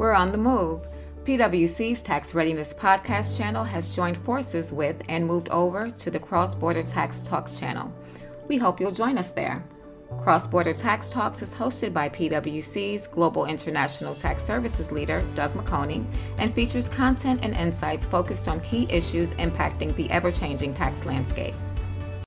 We're on the move. PwC's Tax Readiness Podcast channel has joined forces with and moved over to the Cross Border Tax Talks channel. We hope you'll join us there. Cross Border Tax Talks is hosted by PwC's Global International Tax Services leader, Doug McHoney, and features content and insights focused on key issues impacting the ever changing tax landscape.